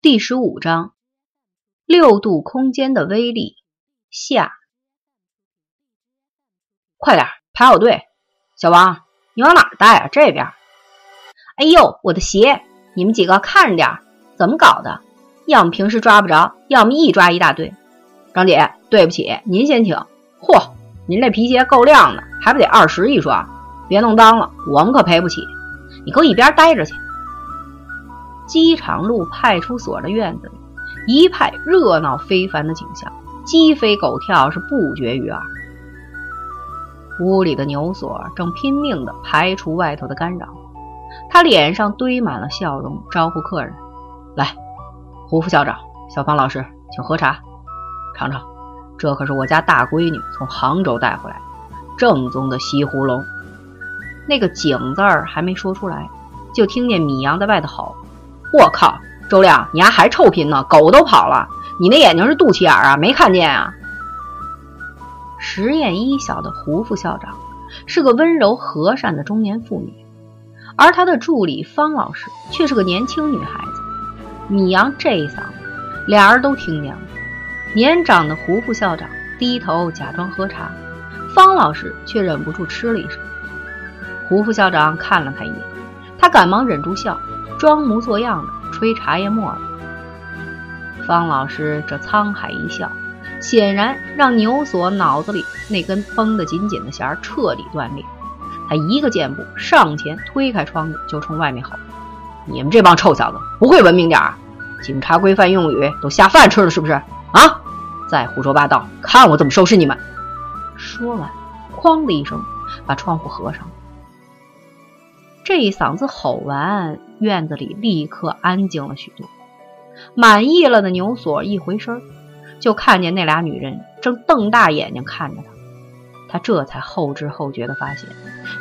第十五章六度空间的威力下，快点排好队！小王，你往哪儿带啊？这边！哎呦，我的鞋！你们几个看着点，怎么搞的？要么平时抓不着，要么一抓一大堆。张姐，对不起，您先请。嚯，您这皮鞋够亮的，还不得二十一双？别弄脏了，我们可赔不起。你给我一边待着去！机场路派出所的院子里，一派热闹非凡的景象，鸡飞狗跳是不绝于耳。屋里的牛锁正拼命地排除外头的干扰，他脸上堆满了笑容，招呼客人：“来，胡副校长、小方老师，请喝茶，尝尝，这可是我家大闺女从杭州带回来的正宗的西湖龙。”那个“景”字儿还没说出来，就听见米阳在外头吼。我靠，周亮，你丫还臭贫呢！狗都跑了，你那眼睛是肚脐眼啊？没看见啊？实验一小的胡副校长是个温柔和善的中年妇女，而他的助理方老师却是个年轻女孩子。米阳这一嗓子，俩人都听见了。年长的胡副校长低头假装喝茶，方老师却忍不住吃了一声。胡副校长看了他一眼，他赶忙忍住笑。装模作样的吹茶叶沫子，方老师这沧海一笑，显然让牛锁脑子里那根绷得紧紧的弦彻底断裂。他一个箭步上前推开窗子，就冲外面吼：“你们这帮臭小子，不会文明点儿？警察规范用语都下饭吃了是不是？啊！再胡说八道，看我怎么收拾你们！”说完，哐的一声把窗户合上。这一嗓子吼完，院子里立刻安静了许多。满意了的牛锁一回身，就看见那俩女人正瞪大眼睛看着他。他这才后知后觉地发现，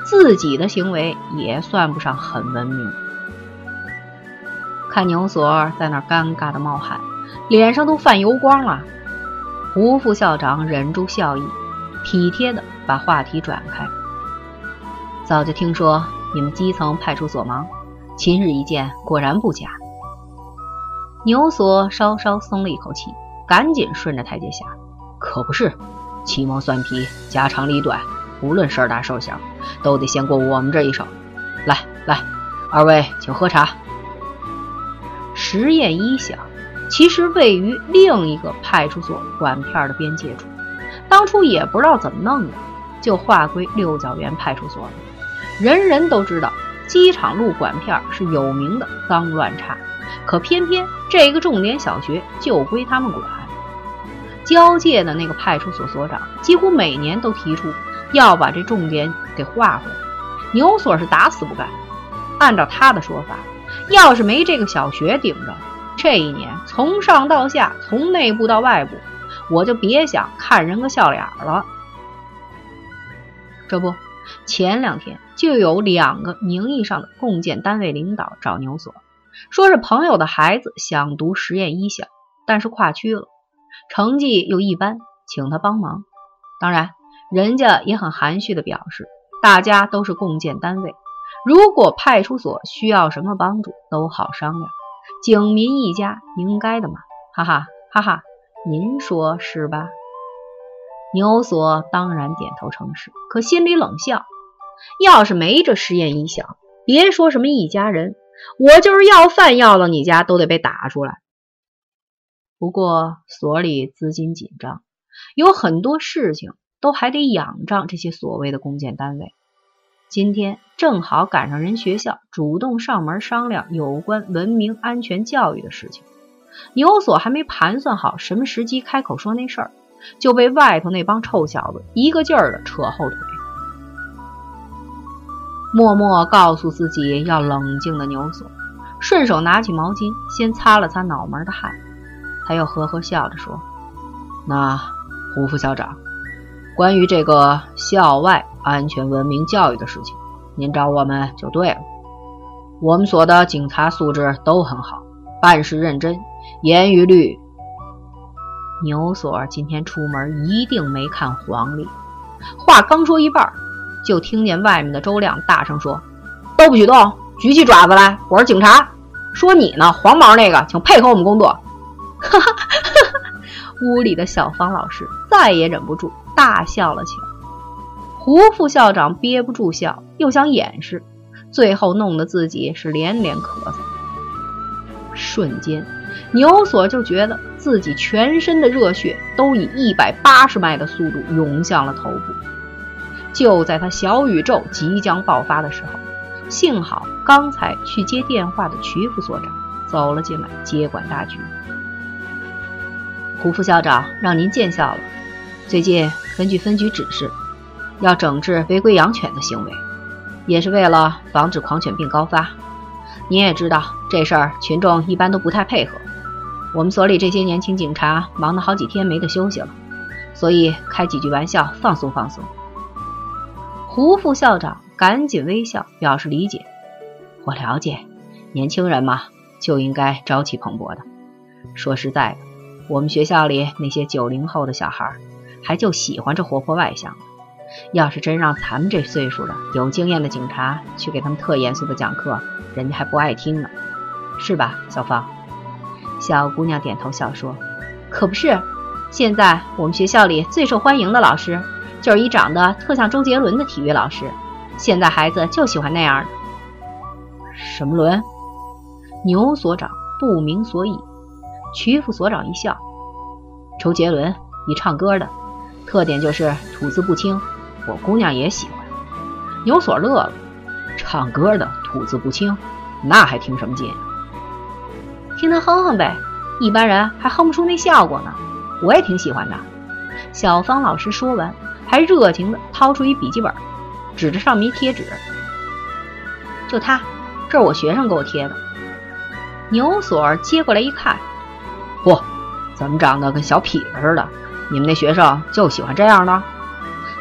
自己的行为也算不上很文明。看牛锁在那尴尬的冒汗，脸上都泛油光了。胡副校长忍住笑意，体贴地把话题转开。早就听说。你们基层派出所忙，今日一见，果然不假。牛锁稍稍松了一口气，赶紧顺着台阶下。可不是，鸡毛蒜皮、家长里短，无论事儿大事儿小，都得先过我们这一手。来来，二位请喝茶。实验一小，其实位于另一个派出所管片的边界处，当初也不知道怎么弄的，就划归六角园派出所了。人人都知道机场路管片是有名的脏乱差，可偏偏这个重点小学就归他们管。交界的那个派出所所长几乎每年都提出要把这重点给划回来，牛所是打死不干。按照他的说法，要是没这个小学顶着，这一年从上到下，从内部到外部，我就别想看人个笑脸了。这不。前两天就有两个名义上的共建单位领导找牛所，说是朋友的孩子想读实验一小，但是跨区了，成绩又一般，请他帮忙。当然，人家也很含蓄的表示，大家都是共建单位，如果派出所需要什么帮助，都好商量。警民一家，应该的嘛，哈哈哈哈，您说是吧？牛锁当然点头称是，可心里冷笑：要是没这实验一小，别说什么一家人，我就是要饭要到你家都得被打出来。不过所里资金紧张，有很多事情都还得仰仗这些所谓的公建单位。今天正好赶上人学校主动上门商量有关文明安全教育的事情，牛锁还没盘算好什么时机开口说那事儿。就被外头那帮臭小子一个劲儿的扯后腿，默默告诉自己要冷静的牛锁，顺手拿起毛巾先擦了擦脑门的汗，他又呵呵笑着说：“那胡副校长，关于这个校外安全文明教育的事情，您找我们就对了。我们所的警察素质都很好，办事认真，严于律。”牛锁今天出门一定没看黄历。话刚说一半，就听见外面的周亮大声说：“都不许动，举起爪子来！我是警察，说你呢，黄毛那个，请配合我们工作。哈哈哈哈！屋里的小方老师再也忍不住大笑了起来。胡副校长憋不住笑，又想掩饰，最后弄得自己是连连咳嗽。瞬间，牛锁就觉得自己全身的热血都以一百八十迈的速度涌向了头部。就在他小宇宙即将爆发的时候，幸好刚才去接电话的曲副所长走了进来，接管大局。胡副校长让您见笑了。最近根据分局指示，要整治违规养犬的行为，也是为了防止狂犬病高发。您也知道这事儿，群众一般都不太配合。我们所里这些年轻警察忙得好几天没得休息了，所以开几句玩笑放松放松。胡副校长赶紧微笑表示理解。我了解，年轻人嘛就应该朝气蓬勃的。说实在的，我们学校里那些九零后的小孩，还就喜欢这活泼外向的。要是真让咱们这岁数的有经验的警察去给他们特严肃的讲课，人家还不爱听呢，是吧，小芳？小姑娘点头笑说：“可不是，现在我们学校里最受欢迎的老师，就是一长得特像周杰伦的体育老师。现在孩子就喜欢那样的。”什么伦？牛所长不明所以。曲副所长一笑：“周杰伦，你唱歌的，特点就是吐字不清，我姑娘也喜欢。”牛所乐了。唱歌的吐字不清，那还听什么劲？听他哼哼呗，一般人还哼不出那效果呢。我也挺喜欢的。小芳老师说完，还热情地掏出一笔记本，指着上面一贴纸：“就他，这是我学生给我贴的。”牛所接过来一看，嚯，怎么长得跟小痞子似的？你们那学生就喜欢这样的？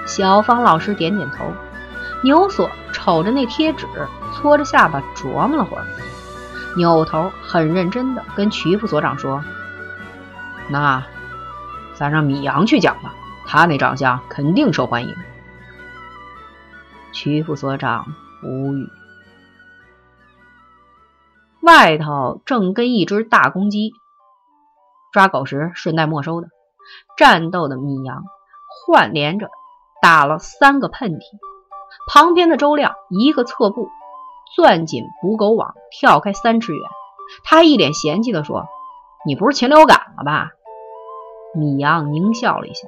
小芳老师点点头。牛所。瞅着那贴纸，搓着下巴琢磨了会儿，扭头很认真的跟曲副所长说：“那咱让米阳去讲吧，他那长相肯定受欢迎。”曲副所长无语。外头正跟一只大公鸡抓狗时顺带没收的，战斗的米阳换连着打了三个喷嚏。旁边的周亮一个侧步，攥紧捕狗网，跳开三尺远。他一脸嫌弃地说：“你不是禽流感了吧？”米阳狞笑了一下，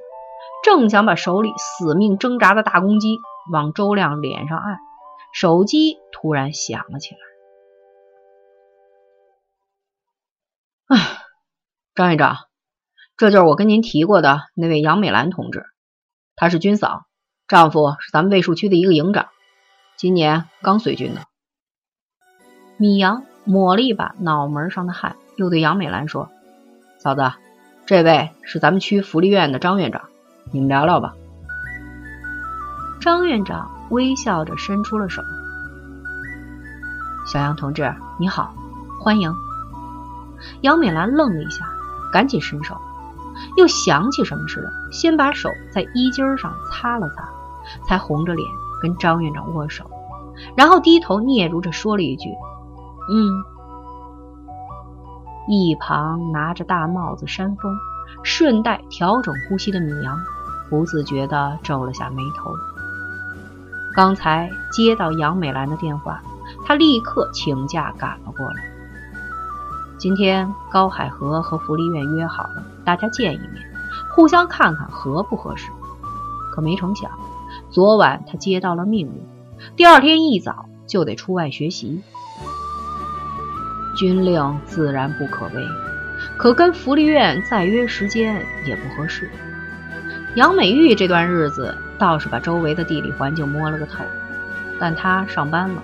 正想把手里死命挣扎的大公鸡往周亮脸上按，手机突然响了起来。哎，张院长，这就是我跟您提过的那位杨美兰同志，她是军嫂。丈夫是咱们卫戍区的一个营长，今年刚随军的。米阳抹了一把脑门上的汗，又对杨美兰说：“嫂子，这位是咱们区福利院的张院长，你们聊聊吧。”张院长微笑着伸出了手：“小杨同志，你好，欢迎。”杨美兰愣了一下，赶紧伸手，又想起什么似的，先把手在衣襟上擦了擦。才红着脸跟张院长握手，然后低头嗫嚅着说了一句：“嗯。”一旁拿着大帽子扇风，顺带调整呼吸的米阳不自觉地皱了下眉头。刚才接到杨美兰的电话，他立刻请假赶了过来。今天高海河和福利院约好了，大家见一面，互相看看合不合适。可没成想。昨晚他接到了命令，第二天一早就得出外学习。军令自然不可违，可跟福利院再约时间也不合适。杨美玉这段日子倒是把周围的地理环境摸了个透，但她上班了。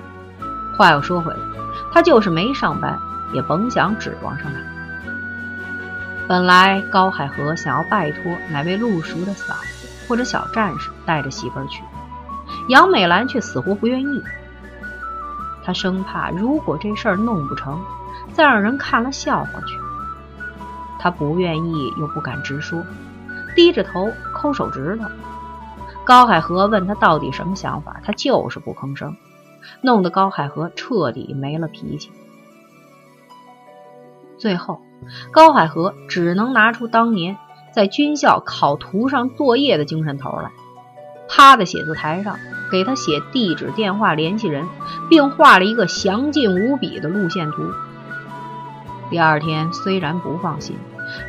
话又说回来，她就是没上班，也甭想指望上他。本来高海河想要拜托哪位路熟的嫂子。或者小战士带着媳妇儿去，杨美兰却死活不愿意。她生怕如果这事儿弄不成，再让人看了笑话去。她不愿意又不敢直说，低着头抠手指头。高海河问他到底什么想法，他就是不吭声，弄得高海河彻底没了脾气。最后，高海河只能拿出当年在军校考图上作业的精神头来，趴在写字台上给他写地址、电话、联系人，并画了一个详尽无比的路线图。第二天虽然不放心，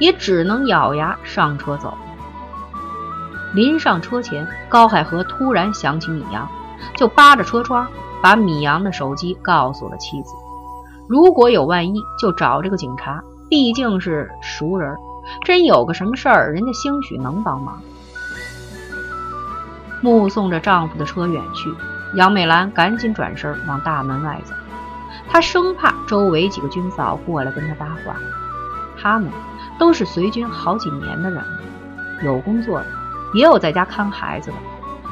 也只能咬牙上车走。临上车前，高海河突然想起米阳，就扒着车窗，把米阳的手机告诉了妻子。如果有万一，就找这个警察，毕竟是熟人，真有个什么事儿，人家兴许能帮忙。目送着丈夫的车远去，杨美兰赶紧转身往大门外走。她生怕周围几个军嫂过来跟她搭话，他们都是随军好几年的人了，有工作的。也有在家看孩子的，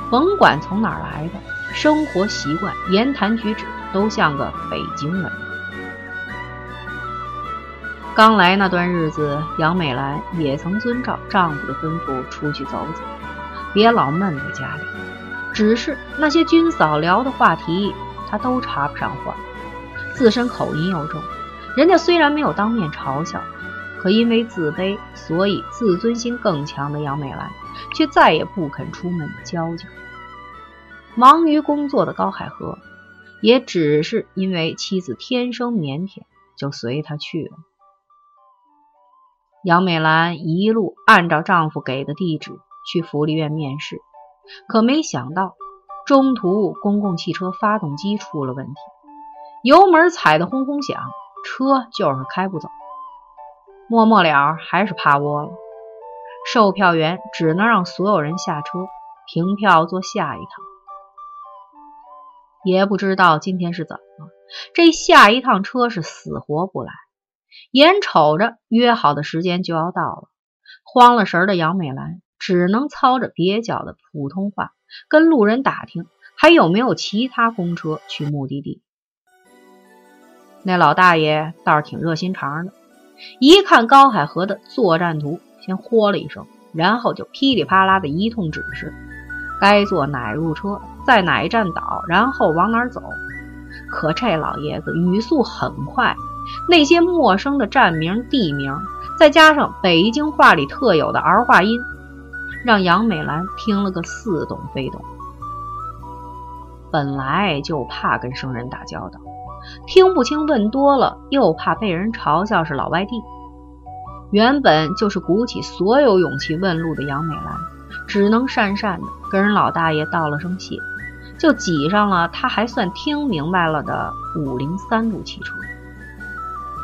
甭管从哪儿来的，生活习惯、言谈举止都像个北京人。刚来那段日子，杨美兰也曾遵照丈夫的吩咐出去走走，别老闷在家里。只是那些军嫂聊的话题，她都插不上话，自身口音又重，人家虽然没有当面嘲笑，可因为自卑，所以自尊心更强的杨美兰。却再也不肯出门交交。忙于工作的高海河，也只是因为妻子天生腼腆，就随他去了。杨美兰一路按照丈夫给的地址去福利院面试，可没想到中途公共汽车发动机出了问题，油门踩得轰轰响，车就是开不走。末末了，还是趴窝了。售票员只能让所有人下车，凭票坐下一趟。也不知道今天是怎么了，这下一趟车是死活不来。眼瞅着约好的时间就要到了，慌了神的杨美兰只能操着蹩脚的普通话跟路人打听还有没有其他公车去目的地。那老大爷倒是挺热心肠的，一看高海河的作战图。先豁了一声，然后就噼里啪啦的一通指示，该坐哪入车，在哪一站倒，然后往哪走。可这老爷子语速很快，那些陌生的站名、地名，再加上北京话里特有的儿化音，让杨美兰听了个似懂非懂。本来就怕跟生人打交道，听不清问多了，又怕被人嘲笑是老外地。原本就是鼓起所有勇气问路的杨美兰，只能讪讪的跟人老大爷道了声谢，就挤上了他还算听明白了的五零三路汽车。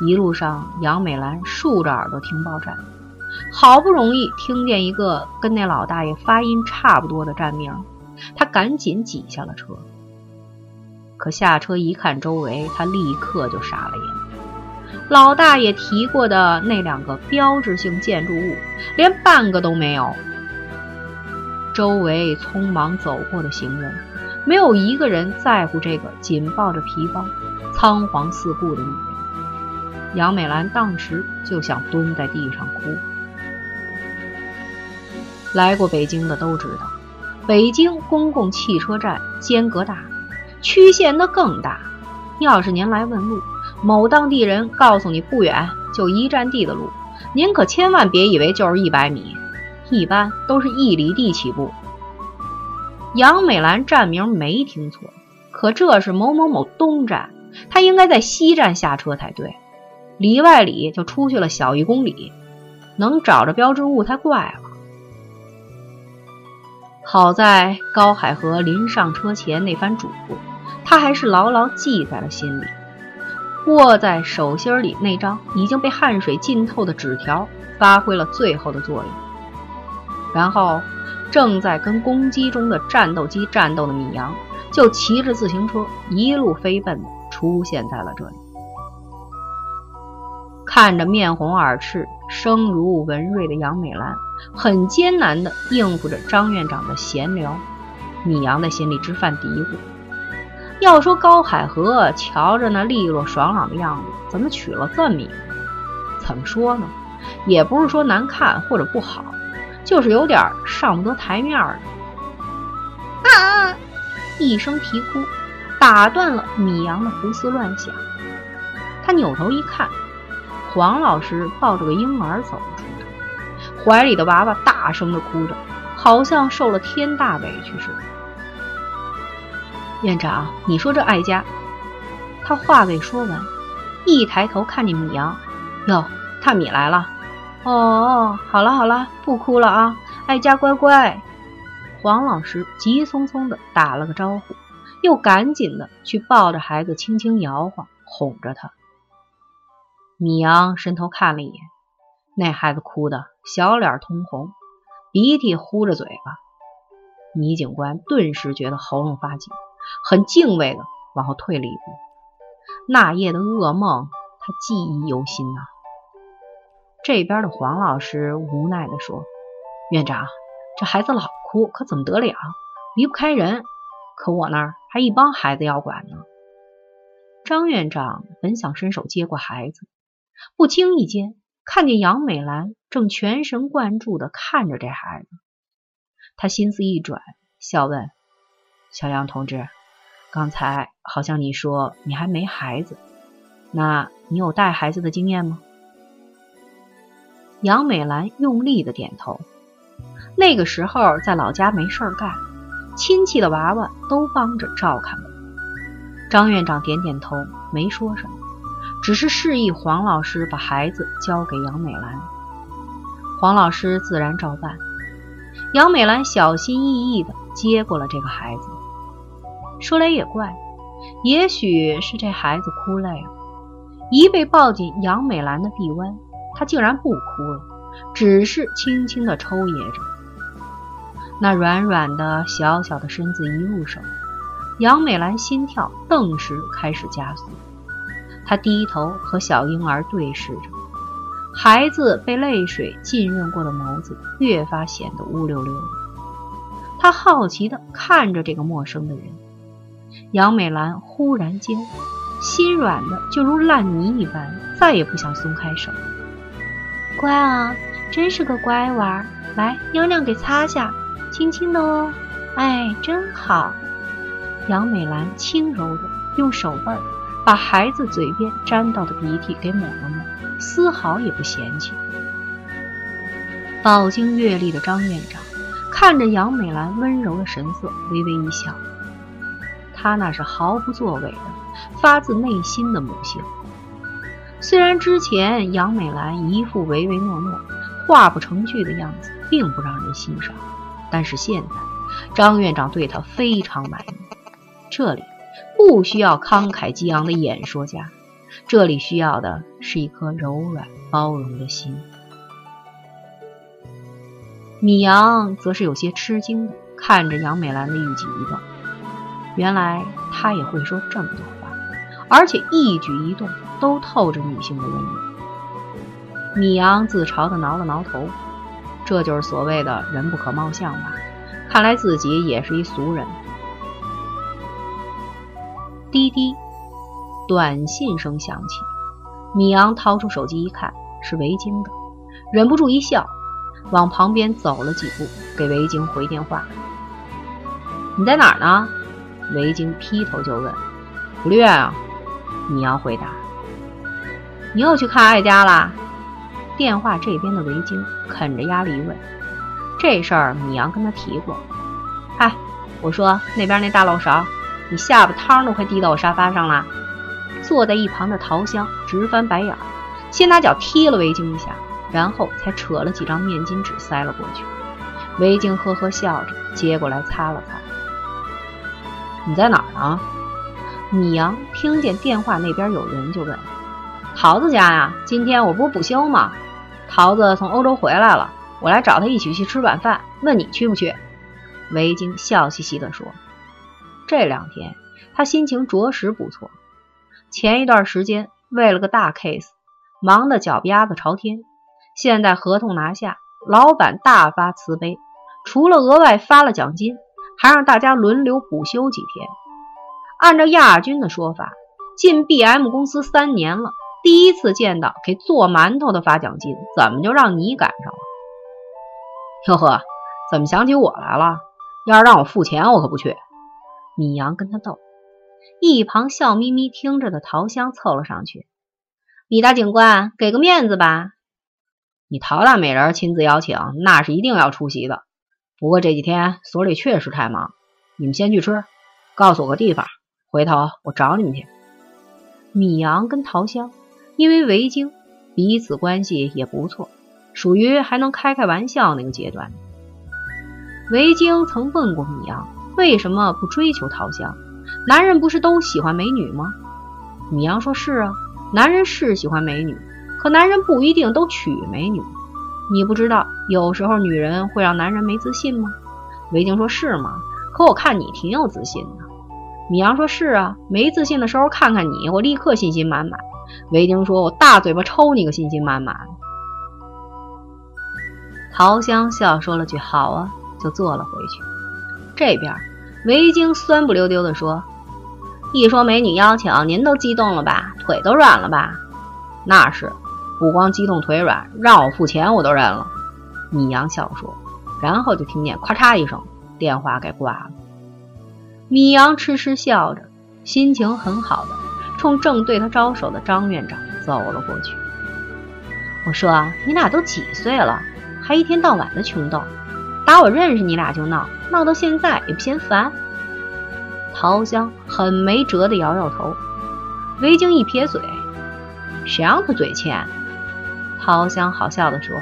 一路上，杨美兰竖着耳朵听报站，好不容易听见一个跟那老大爷发音差不多的站名，她赶紧挤下了车。可下车一看周围，她立刻就傻了眼。老大爷提过的那两个标志性建筑物，连半个都没有。周围匆忙走过的行人，没有一个人在乎这个紧抱着皮包、仓皇四顾的女人。杨美兰当时就想蹲在地上哭。来过北京的都知道，北京公共汽车站间隔大，曲线那更大。要是您来问路，某当地人告诉你不远，就一站地的路，您可千万别以为就是一百米，一般都是一里地起步。杨美兰站名没听错，可这是某某某东站，她应该在西站下车才对，里外里就出去了小一公里，能找着标志物才怪了。好在高海河临上车前那番嘱咐，他还是牢牢记在了心里。握在手心里那张已经被汗水浸透的纸条发挥了最后的作用。然后，正在跟攻击中的战斗机战斗的米阳，就骑着自行车一路飞奔的出现在了这里。看着面红耳赤、声如文瑞的杨美兰，很艰难地应付着张院长的闲聊，米阳的心里直犯嘀咕。要说高海河，瞧着那利落爽朗的样子，怎么娶了这么一个？怎么说呢？也不是说难看或者不好，就是有点上不得台面儿啊！一声啼哭，打断了米阳的胡思乱想。他扭头一看，黄老师抱着个婴儿走了出来，怀里的娃娃大声的哭着，好像受了天大委屈似的。院长，你说这艾佳……他话未说完，一抬头看见米阳，哟，大米来了。哦哦，好了好了，不哭了啊，艾佳乖乖。黄老师急匆匆的打了个招呼，又赶紧的去抱着孩子轻轻摇晃，哄着他。米阳伸头看了一眼，那孩子哭的小脸通红，鼻涕呼着嘴巴。米警官顿时觉得喉咙发紧，很敬畏的往后退了一步。那夜的噩梦，他记忆犹新呐。这边的黄老师无奈地说：“院长，这孩子老哭，可怎么得了？离不开人。可我那儿还一帮孩子要管呢。”张院长本想伸手接过孩子，不经意间看见杨美兰正全神贯注地看着这孩子，他心思一转，笑问：“小杨同志。”刚才好像你说你还没孩子，那你有带孩子的经验吗？杨美兰用力的点头。那个时候在老家没事儿干，亲戚的娃娃都帮着照看过。张院长点点头，没说什么，只是示意黄老师把孩子交给杨美兰。黄老师自然照办。杨美兰小心翼翼的接过了这个孩子。说来也怪，也许是这孩子哭累了，一被抱进杨美兰的臂弯，他竟然不哭了，只是轻轻的抽噎着。那软软的小小的身子一入手，杨美兰心跳顿时开始加速。她低头和小婴儿对视着，孩子被泪水浸润过的眸子越发显得乌溜溜的。她好奇地看着这个陌生的人。杨美兰忽然间心软的就如烂泥一般，再也不想松开手。乖啊，真是个乖娃，来，娘娘给擦下，轻轻的哦。哎，真好。杨美兰轻柔的用手背把孩子嘴边沾到的鼻涕给抹了抹，丝毫也不嫌弃。饱经阅历的张院长看着杨美兰温柔的神色，微微一笑。他那是毫不作为的，发自内心的母性。虽然之前杨美兰一副唯唯诺诺、话不成句的样子，并不让人欣赏，但是现在张院长对她非常满意。这里不需要慷慨激昂的演说家，这里需要的是一颗柔软包容的心。米阳则是有些吃惊的看着杨美兰的一举一动。原来他也会说这么多话，而且一举一动都透着女性的温柔。米阳自嘲地挠了挠头，这就是所谓的人不可貌相吧？看来自己也是一俗人。滴滴，短信声响起，米阳掏出手机一看，是维京的，忍不住一笑，往旁边走了几步，给维京回电话：“你在哪儿呢？”维京劈头就问：“福利院啊？”米阳回答：“你又去看艾佳啦？”电话这边的维京啃着鸭梨问：“这事儿米阳跟他提过。”“嗨，我说那边那大漏勺，你下巴汤都快滴到我沙发上了。”坐在一旁的桃香直翻白眼，先拿脚踢了维京一下，然后才扯了几张面巾纸塞了过去。维京呵呵笑着接过来擦了擦。你在哪儿呢？米阳听见电话那边有人，就问：“桃子家呀，今天我不是补休吗？桃子从欧洲回来了，我来找他一起去吃晚饭，问你去不去？”维京笑嘻嘻地说：“这两天他心情着实不错。前一段时间为了个大 case，忙得脚丫子朝天。现在合同拿下，老板大发慈悲，除了额外发了奖金。”还让大家轮流补休几天。按照亚军的说法，进 BM 公司三年了，第一次见到给做馒头的发奖金，怎么就让你赶上了？哟呵，怎么想起我来了？要是让我付钱，我可不去。米阳跟他斗，一旁笑眯眯听着的桃香凑了上去。米大警官，给个面子吧！你陶大美人亲自邀请，那是一定要出席的。不过这几天所里确实太忙，你们先去吃，告诉我个地方，回头我找你们去。米阳跟陶香因为维京，彼此关系也不错，属于还能开开玩笑那个阶段。维京曾问过米阳，为什么不追求陶香？男人不是都喜欢美女吗？米阳说：“是啊，男人是喜欢美女，可男人不一定都娶美女。你不知道，有时候女人会让男人没自信吗？”维京说：“是吗？可我看你挺有自信的。”米阳说：“是啊，没自信的时候看看你，我立刻信心满满。”维京说：“我大嘴巴抽你个信心满满。”陶香笑说了句：“好啊。”就坐了回去。这边，维京酸不溜丢地说：“一说美女邀请，您都激动了吧？腿都软了吧？”那是，不光激动腿软，让我付钱我都认了。米阳笑说，然后就听见咔嚓一声，电话给挂了。米阳痴痴笑着，心情很好的冲正对他招手的张院长走了过去。我说：“你俩都几岁了，还一天到晚的穷斗？”打我认识你俩就闹，闹到现在也不嫌烦。陶香很没辙的摇摇头，维京一撇嘴：“谁让他嘴欠？”桃香好笑的说：“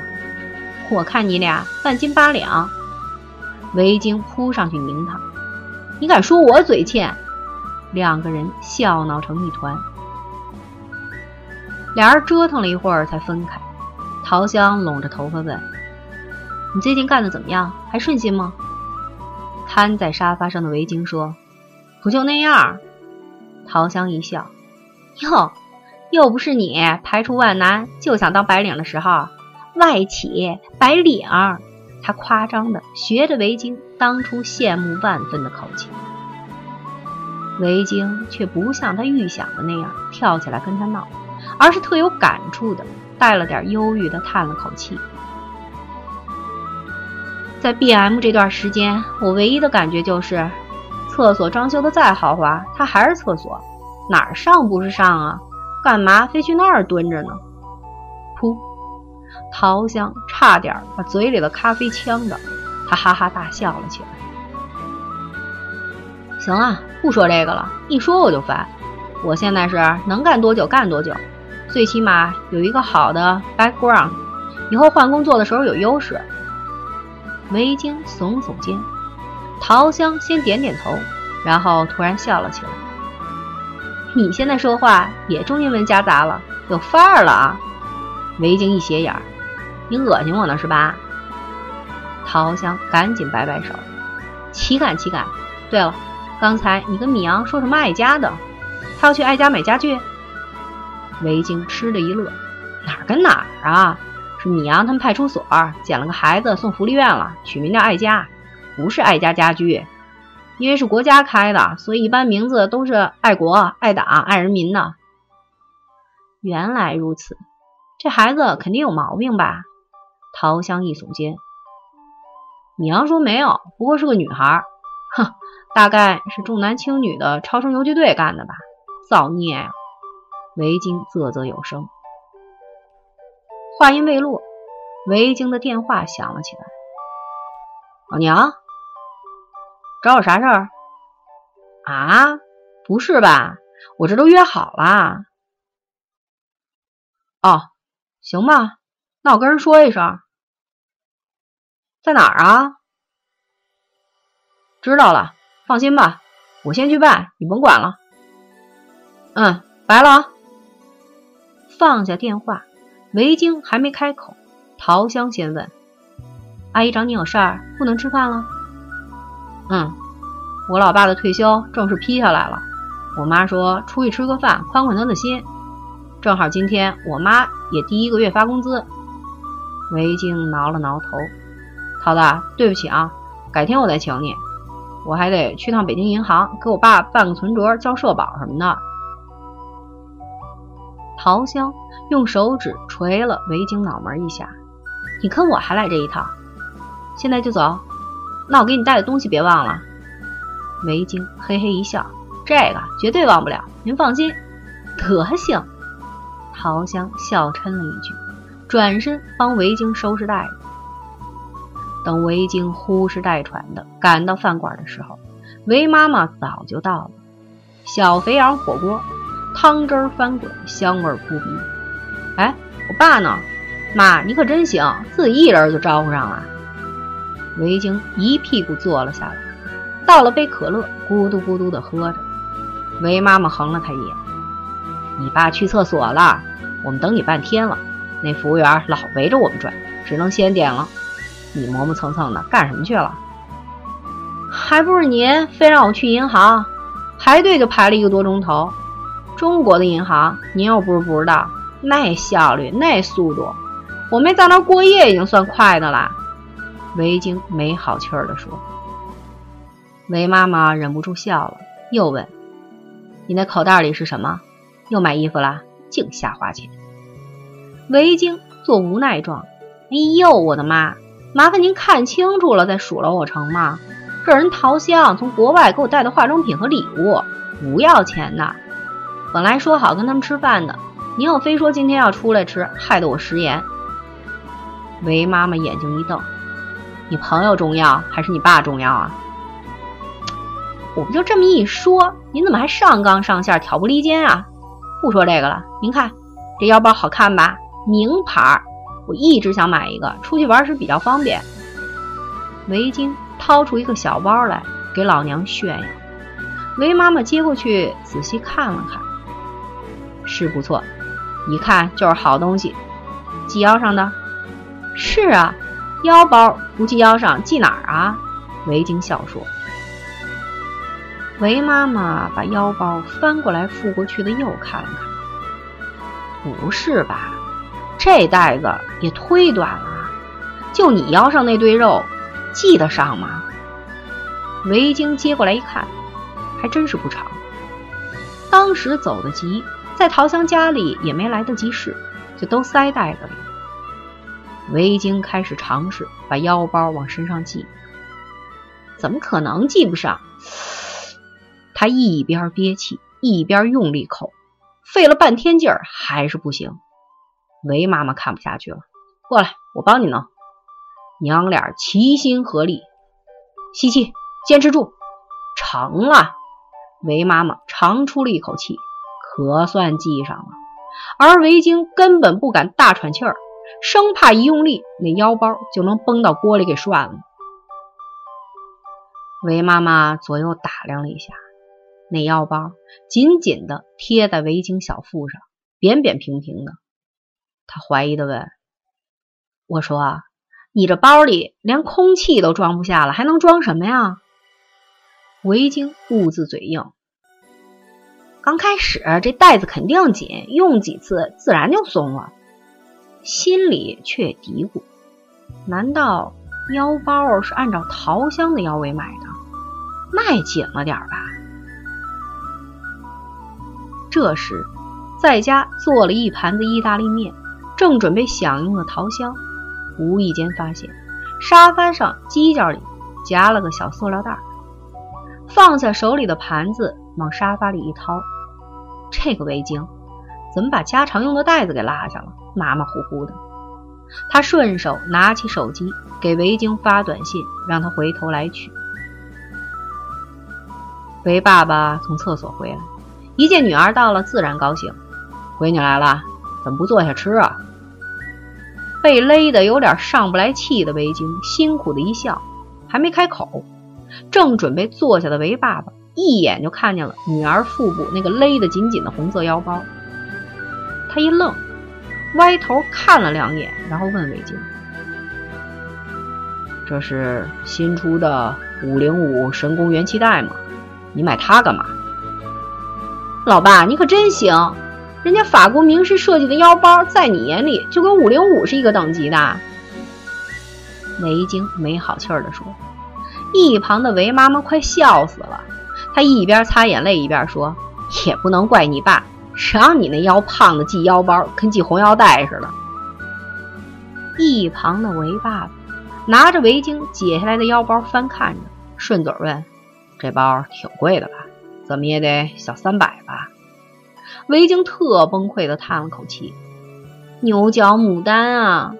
我看你俩半斤八两。”维京扑上去拧他：“你敢说我嘴欠？”两个人笑闹成一团。俩人折腾了一会儿才分开。桃香拢着头发问。你最近干的怎么样？还顺心吗？瘫在沙发上的维京说：“不就那样。”桃香一笑：“哟，又不是你排除万难就想当白领的时候，外企白领。”他夸张的学着维京当初羡慕万分的口气。维京却不像他预想的那样跳起来跟他闹，而是特有感触的带了点忧郁的叹了口气。在 B M 这段时间，我唯一的感觉就是，厕所装修的再豪华，它还是厕所，哪儿上不是上啊？干嘛非去那儿蹲着呢？噗！陶香差点把嘴里的咖啡呛着，他哈哈大笑了起来。行了，不说这个了，一说我就烦。我现在是能干多久干多久，最起码有一个好的 background，以后换工作的时候有优势。维京耸耸肩，陶香先点点头，然后突然笑了起来。你现在说话也中英文夹杂了，有范儿了啊！维京一斜眼儿，你恶心我呢是吧？陶香赶紧摆摆手，岂敢岂敢！对了，刚才你跟米阳说什么爱家的？他要去爱家买家具？维京吃了一乐，哪儿跟哪儿啊？是米阳他们派出所捡了个孩子送福利院了，取名叫爱家，不是爱家家居，因为是国家开的，所以一般名字都是爱国、爱党、爱人民的。原来如此，这孩子肯定有毛病吧？陶香一耸肩，米阳说没有，不过是个女孩，哼，大概是重男轻女的超生游击队干的吧，造孽呀！维京啧啧有声。话音未落，维京的电话响了起来。老娘，找我啥事儿？啊，不是吧？我这都约好了。哦，行吧，那我跟人说一声。在哪儿啊？知道了，放心吧，我先去办，你甭管了。嗯，拜了啊。放下电话。维京还没开口，陶香先问：“阿姨找你有事儿，不能吃饭了？”“嗯，我老爸的退休正式批下来了，我妈说出去吃个饭，宽宽他的心。正好今天我妈也第一个月发工资。”维京挠了挠头：“桃子，对不起啊，改天我再请你。我还得去趟北京银行给我爸办个存折、交社保什么的。”陶香。用手指捶了维京脑门一下，你跟我还来这一套？现在就走？那我给你带的东西别忘了。维京嘿嘿一笑，这个绝对忘不了，您放心。德行！桃香笑嗔了一句，转身帮维京收拾袋子。等维京呼哧带喘的赶到饭馆的时候，维妈妈早就到了。小肥羊火锅，汤汁儿翻滚，香味扑鼻。哎，我爸呢？妈，你可真行，自己一人就招呼上了。维京一屁股坐了下来，倒了杯可乐，咕嘟咕嘟的喝着。维妈妈横了他一眼：“你爸去厕所了，我们等你半天了。那服务员老围着我们转，只能先点了。你磨磨蹭蹭的干什么去了？还不是您非让我去银行排队，就排了一个多钟头。中国的银行，您又不是不知道，那效率，那速度，我没在那过夜已经算快的了。”维京没好气儿地说。维妈妈忍不住笑了，又问。你那口袋里是什么？又买衣服啦？净瞎花钱。维京做无奈状。哎呦，我的妈！麻烦您看清楚了再数落我成吗？这人桃香从国外给我带的化妆品和礼物，不要钱的。本来说好跟他们吃饭的，您又非说今天要出来吃，害得我食言。维妈妈眼睛一瞪：“你朋友重要还是你爸重要啊？”我不就这么一说，您怎么还上纲上线、挑拨离间啊？不说这个了，您看这腰包好看吧？名牌，我一直想买一个，出去玩时比较方便。维京掏出一个小包来给老娘炫耀，维妈妈接过去仔细看了看，是不错，一看就是好东西。系腰上的？是啊，腰包不系腰上，系哪儿啊？维京笑说。维妈妈把腰包翻过来覆过去的又看了看，不是吧？这带子也忒短了，就你腰上那堆肉系得上吗？维京接过来一看，还真是不长。当时走得急，在桃香家里也没来得及试，就都塞袋子里。维京开始尝试把腰包往身上系，怎么可能系不上？他一边憋气，一边用力扣，费了半天劲儿还是不行。韦妈妈看不下去了，过来，我帮你弄。娘俩齐心合力，吸气，坚持住，成了。韦妈妈长出了一口气，可算系上了。而维京根本不敢大喘气儿，生怕一用力，那腰包就能崩到锅里给涮了。韦妈妈左右打量了一下。那腰包紧紧的贴在围巾小腹上，扁扁平平的。他怀疑的问：“我说，你这包里连空气都装不下了，还能装什么呀？”围巾兀自嘴硬：“刚开始这袋子肯定紧，用几次自然就松了。”心里却嘀咕：“难道腰包是按照桃香的腰围买的？卖紧了点吧？”这时，在家做了一盘子意大利面，正准备享用的桃香，无意间发现沙发上犄角里夹了个小塑料袋，放下手里的盘子，往沙发里一掏，这个围巾怎么把家常用的袋子给落下了？马马虎虎的。他顺手拿起手机给维京发短信，让他回头来取。维爸爸从厕所回来。一见女儿到了，自然高兴。闺女来了，怎么不坐下吃啊？被勒得有点上不来气的维京辛苦的一笑，还没开口，正准备坐下的维爸爸一眼就看见了女儿腹部那个勒得紧紧的红色腰包。他一愣，歪头看了两眼，然后问维京：“这是新出的五零五神功元气袋吗？你买它干嘛？”老爸，你可真行！人家法国名师设计的腰包，在你眼里就跟五零五是一个等级的。维京没好气儿地说。一旁的维妈妈快笑死了，她一边擦眼泪一边说：“也不能怪你爸，谁让你那腰胖的系腰包跟系红腰带似的。”一旁的维爸爸拿着围巾解下来的腰包翻看着，顺嘴问：“这包挺贵的吧？”怎么也得小三百吧？韦京特崩溃的叹了口气：“牛角牡丹啊！”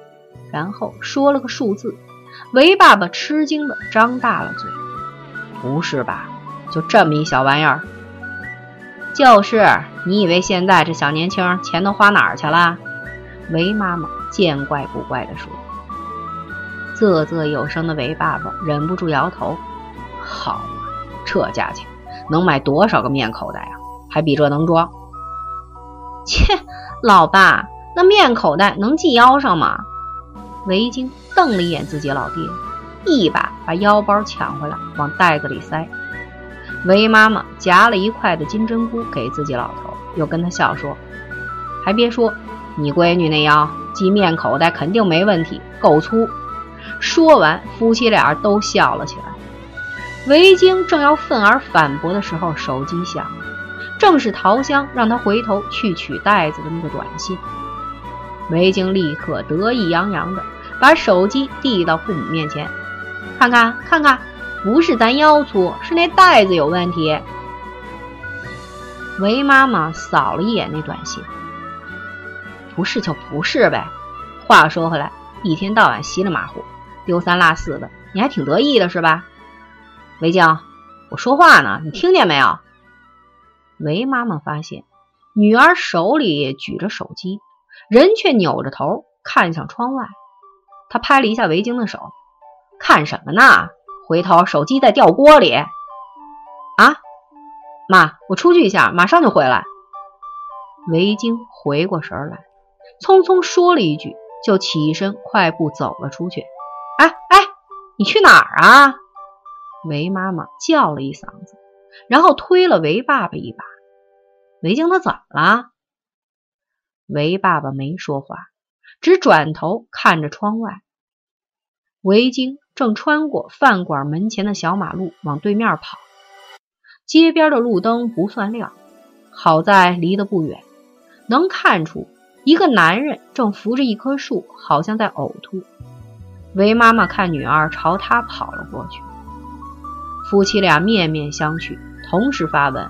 然后说了个数字。韦爸爸吃惊的张大了嘴：“不是吧？就这么一小玩意儿？”“就是，你以为现在这小年轻钱都花哪儿去了？”韦妈妈见怪不怪地说。啧啧有声的韦爸爸忍不住摇头：“好啊，这价钱能买多少个面口袋啊？还比这能装？”“切，老爸，那面口袋能系腰上吗？”韦京瞪了一眼自己老爹，一把把腰包抢回来，往袋子里塞。韦妈妈夹了一块的金针菇给自己老头，又跟他笑说：“还别说，你闺女那腰系面口袋肯定没问题，够粗。”说完，夫妻俩都笑了起来。韦京正要愤而反驳的时候，手机响了，正是陶香让他回头去取袋子的那个短信。韦京立刻得意洋洋的。把手机递到父母面前，看看看看，不是咱腰粗，是那袋子有问题。韦妈妈扫了一眼那短信，不是就不是呗。话说回来，一天到晚稀里马虎、丢三落四的，你还挺得意的是吧？韦江，我说话呢，你听见没有？韦妈妈发现女儿手里举着手机，人却扭着头看向窗外。她拍了一下维京的手，看什么呢？回头手机在掉锅里。啊，妈，我出去一下，马上就回来。维京回过神来，匆匆说了一句，就起身快步走了出去。哎哎，你去哪儿啊？维妈妈叫了一嗓子，然后推了维爸爸一把。维京，他怎么了？维爸爸没说话。只转头看着窗外，维京正穿过饭馆门前的小马路往对面跑。街边的路灯不算亮，好在离得不远，能看出一个男人正扶着一棵树，好像在呕吐。韦妈妈看女儿朝他跑了过去，夫妻俩面面相觑，同时发问：“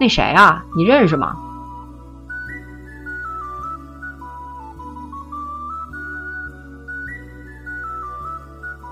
那谁啊？你认识吗？”